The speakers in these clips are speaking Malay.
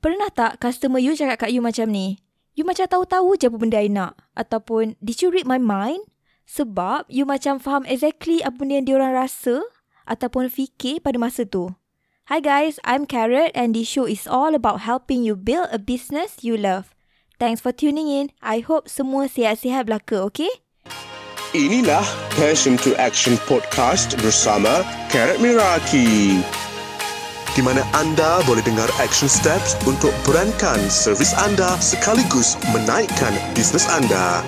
Pernah tak customer you cakap kat you macam ni? You macam tahu-tahu je apa benda I nak. Ataupun, did you read my mind? Sebab you macam faham exactly apa benda yang diorang rasa ataupun fikir pada masa tu. Hi guys, I'm Carrot and this show is all about helping you build a business you love. Thanks for tuning in. I hope semua sihat-sihat belaka, okay? Inilah Passion to Action Podcast bersama Carrot Miraki di mana anda boleh dengar action steps untuk berankan servis anda sekaligus menaikkan bisnes anda.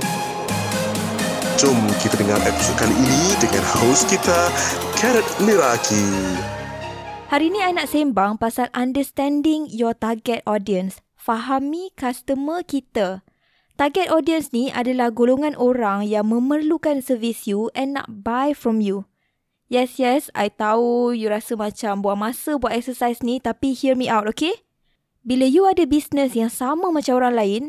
Jom kita dengar episod kali ini dengan host kita, Carrot Miraki. Hari ni I nak sembang pasal understanding your target audience. Fahami customer kita. Target audience ni adalah golongan orang yang memerlukan servis you and nak buy from you. Yes, yes, I tahu you rasa macam buang masa buat exercise ni tapi hear me out, okay? Bila you ada business yang sama macam orang lain,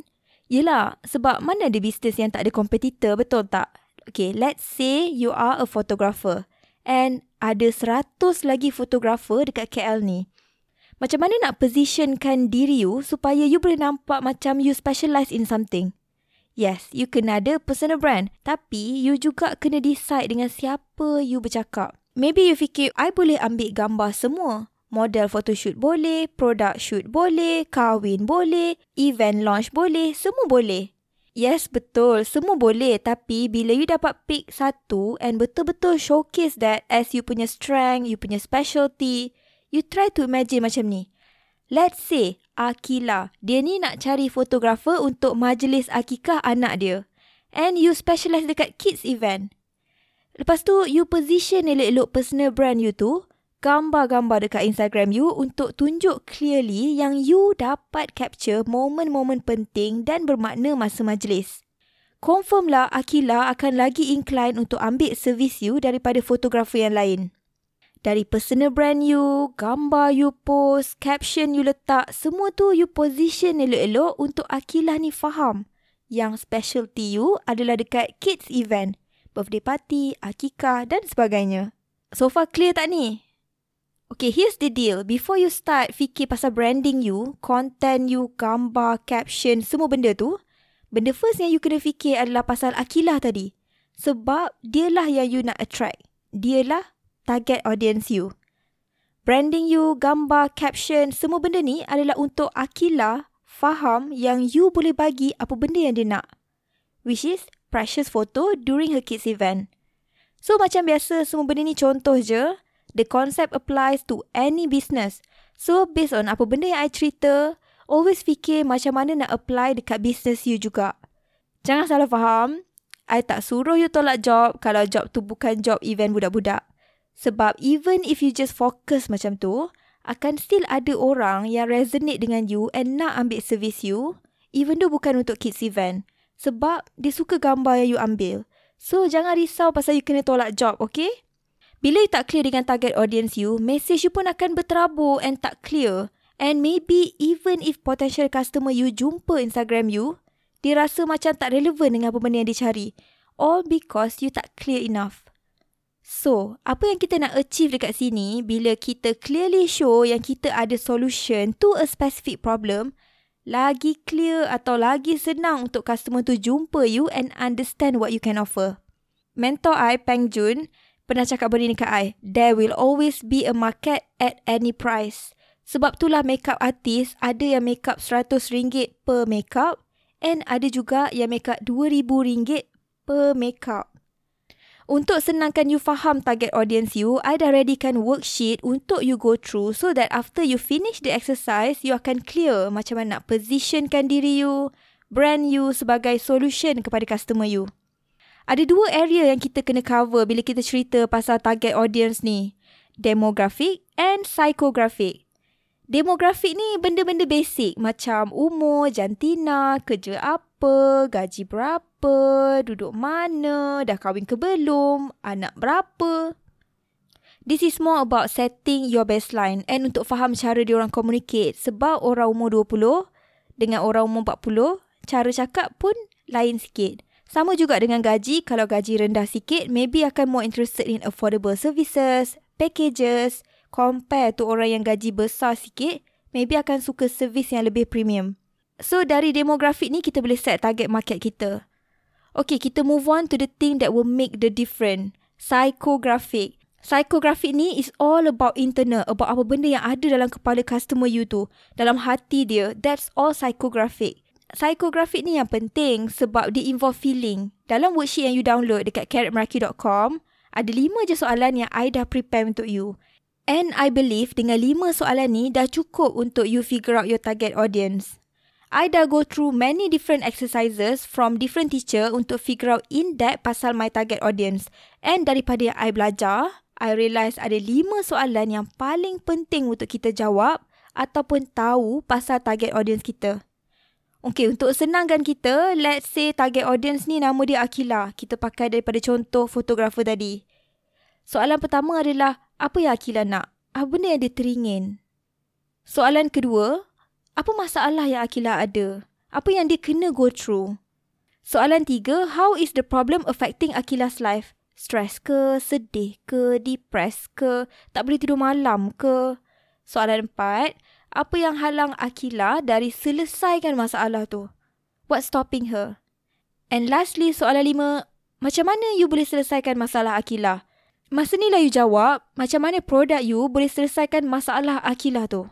yelah sebab mana ada business yang tak ada kompetitor, betul tak? Okay, let's say you are a photographer and ada seratus lagi photographer dekat KL ni. Macam mana nak positionkan diri you supaya you boleh nampak macam you specialize in something? Yes, you kena ada personal brand. Tapi, you juga kena decide dengan siapa you bercakap. Maybe you fikir, I boleh ambil gambar semua. Model photoshoot boleh, product shoot boleh, kahwin boleh, event launch boleh, semua boleh. Yes, betul. Semua boleh. Tapi bila you dapat pick satu and betul-betul showcase that as you punya strength, you punya specialty, you try to imagine macam ni. Let's say Akila, dia ni nak cari fotografer untuk majlis akikah anak dia. And you specialize dekat kids event. Lepas tu, you position elok-elok personal brand you tu, gambar-gambar dekat Instagram you untuk tunjuk clearly yang you dapat capture momen-momen penting dan bermakna masa majlis. Confirm lah Akila akan lagi incline untuk ambil servis you daripada fotografer yang lain. Dari personal brand you, gambar you post, caption you letak, semua tu you position elok-elok untuk Akilah ni faham. Yang specialty you adalah dekat kids event, birthday party, akikah dan sebagainya. So far clear tak ni? Okay, here's the deal. Before you start fikir pasal branding you, content you, gambar, caption, semua benda tu, benda first yang you kena fikir adalah pasal Akilah tadi. Sebab dialah yang you nak attract. Dialah target audience you. Branding you, gambar, caption, semua benda ni adalah untuk Akila faham yang you boleh bagi apa benda yang dia nak. Which is precious photo during her kids event. So macam biasa semua benda ni contoh je. The concept applies to any business. So based on apa benda yang I cerita, always fikir macam mana nak apply dekat business you juga. Jangan salah faham. I tak suruh you tolak job kalau job tu bukan job event budak-budak. Sebab even if you just focus macam tu, akan still ada orang yang resonate dengan you and nak ambil service you, even though bukan untuk kids event. Sebab dia suka gambar yang you ambil. So, jangan risau pasal you kena tolak job, okay? Bila you tak clear dengan target audience you, message you pun akan berterabur and tak clear. And maybe even if potential customer you jumpa Instagram you, dia rasa macam tak relevan dengan apa benda yang dia cari. All because you tak clear enough. So, apa yang kita nak achieve dekat sini bila kita clearly show yang kita ada solution to a specific problem, lagi clear atau lagi senang untuk customer tu jumpa you and understand what you can offer. Mentor I, Peng Jun, pernah cakap benda ni kat I. There will always be a market at any price. Sebab itulah makeup artist ada yang makeup RM100 per makeup and ada juga yang makeup RM2,000 per makeup. Untuk senangkan you faham target audience you, I dah readykan worksheet untuk you go through so that after you finish the exercise, you akan clear macam mana nak positionkan diri you, brand you sebagai solution kepada customer you. Ada dua area yang kita kena cover bila kita cerita pasal target audience ni. Demographic and psychographic. Demografik ni benda-benda basic macam umur, jantina, kerja apa, gaji berapa, duduk mana, dah kahwin ke belum, anak berapa. This is more about setting your baseline and untuk faham cara diorang communicate sebab orang umur 20 dengan orang umur 40, cara cakap pun lain sikit. Sama juga dengan gaji, kalau gaji rendah sikit, maybe akan more interested in affordable services, packages, compare tu orang yang gaji besar sikit, maybe akan suka servis yang lebih premium. So dari demographic ni kita boleh set target market kita. Okay, kita move on to the thing that will make the difference. Psychographic. Psychographic ni is all about internal, about apa benda yang ada dalam kepala customer you tu. Dalam hati dia, that's all psychographic. Psychographic ni yang penting sebab dia involve feeling. Dalam worksheet yang you download dekat carrotmeraki.com, ada lima je soalan yang I dah prepare untuk you. And I believe dengan lima soalan ni dah cukup untuk you figure out your target audience. I dah go through many different exercises from different teacher untuk figure out in depth pasal my target audience. And daripada yang I belajar, I realise ada lima soalan yang paling penting untuk kita jawab ataupun tahu pasal target audience kita. Okay, untuk senangkan kita, let's say target audience ni nama dia Akila. Kita pakai daripada contoh fotografer tadi. Soalan pertama adalah, apa yang Akila nak? Apa benda yang dia teringin? Soalan kedua, apa masalah yang Akila ada? Apa yang dia kena go through? Soalan tiga, how is the problem affecting Akila's life? Stress ke, sedih ke, depressed ke, tak boleh tidur malam ke? Soalan empat, apa yang halang Akila dari selesaikan masalah tu? What's stopping her? And lastly, soalan lima, macam mana you boleh selesaikan masalah Akila? Masa ni lah you jawab, macam mana produk you boleh selesaikan masalah Akila tu?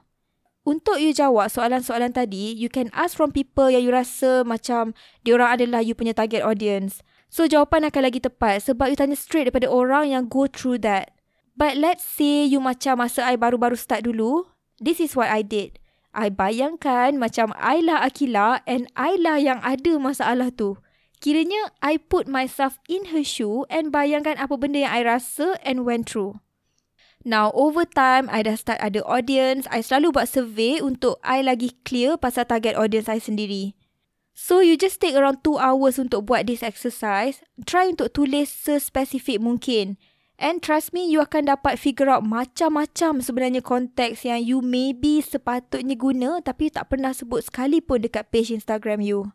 Untuk you jawab soalan-soalan tadi, you can ask from people yang you rasa macam diorang adalah you punya target audience. So jawapan akan lagi tepat sebab you tanya straight daripada orang yang go through that. But let's say you macam masa I baru-baru start dulu, this is what I did. I bayangkan macam I lah Akila and I lah yang ada masalah tu. Kiranya I put myself in her shoe and bayangkan apa benda yang I rasa and went through. Now, over time, I dah start ada audience. I selalu buat survey untuk I lagi clear pasal target audience I sendiri. So, you just take around 2 hours untuk buat this exercise. Try untuk tulis sespesifik mungkin. And trust me, you akan dapat figure out macam-macam sebenarnya konteks yang you maybe sepatutnya guna tapi tak pernah sebut sekali pun dekat page Instagram you.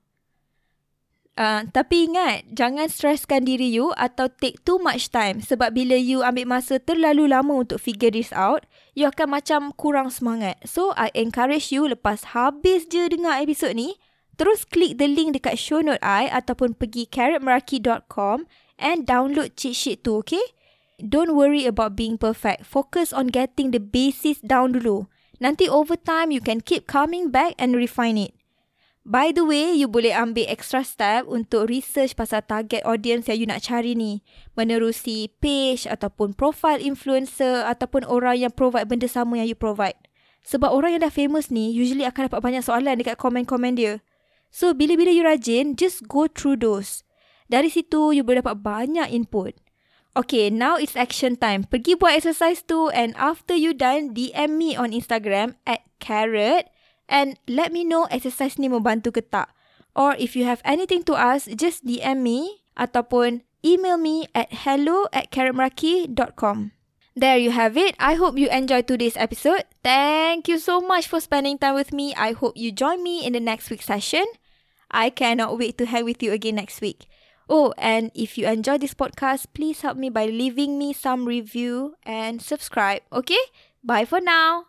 Uh, tapi ingat, jangan streskan diri you atau take too much time sebab bila you ambil masa terlalu lama untuk figure this out, you akan macam kurang semangat. So, I encourage you lepas habis je dengar episod ni, terus klik the link dekat show note I ataupun pergi carrotmeraki.com and download cheat sheet tu, okay? Don't worry about being perfect. Focus on getting the basis down dulu. Nanti over time, you can keep coming back and refine it. By the way, you boleh ambil extra step untuk research pasal target audience yang you nak cari ni. Menerusi page ataupun profile influencer ataupun orang yang provide benda sama yang you provide. Sebab orang yang dah famous ni usually akan dapat banyak soalan dekat komen-komen dia. So, bila-bila you rajin, just go through those. Dari situ, you boleh dapat banyak input. Okay, now it's action time. Pergi buat exercise tu and after you done, DM me on Instagram at carrot and let me know exercise ni membantu ke tak. Or if you have anything to ask, just DM me ataupun email me at hello at carrotmeraki.com. There you have it. I hope you enjoyed today's episode. Thank you so much for spending time with me. I hope you join me in the next week's session. I cannot wait to hang with you again next week. Oh, and if you enjoy this podcast, please help me by leaving me some review and subscribe. Okay? Bye for now.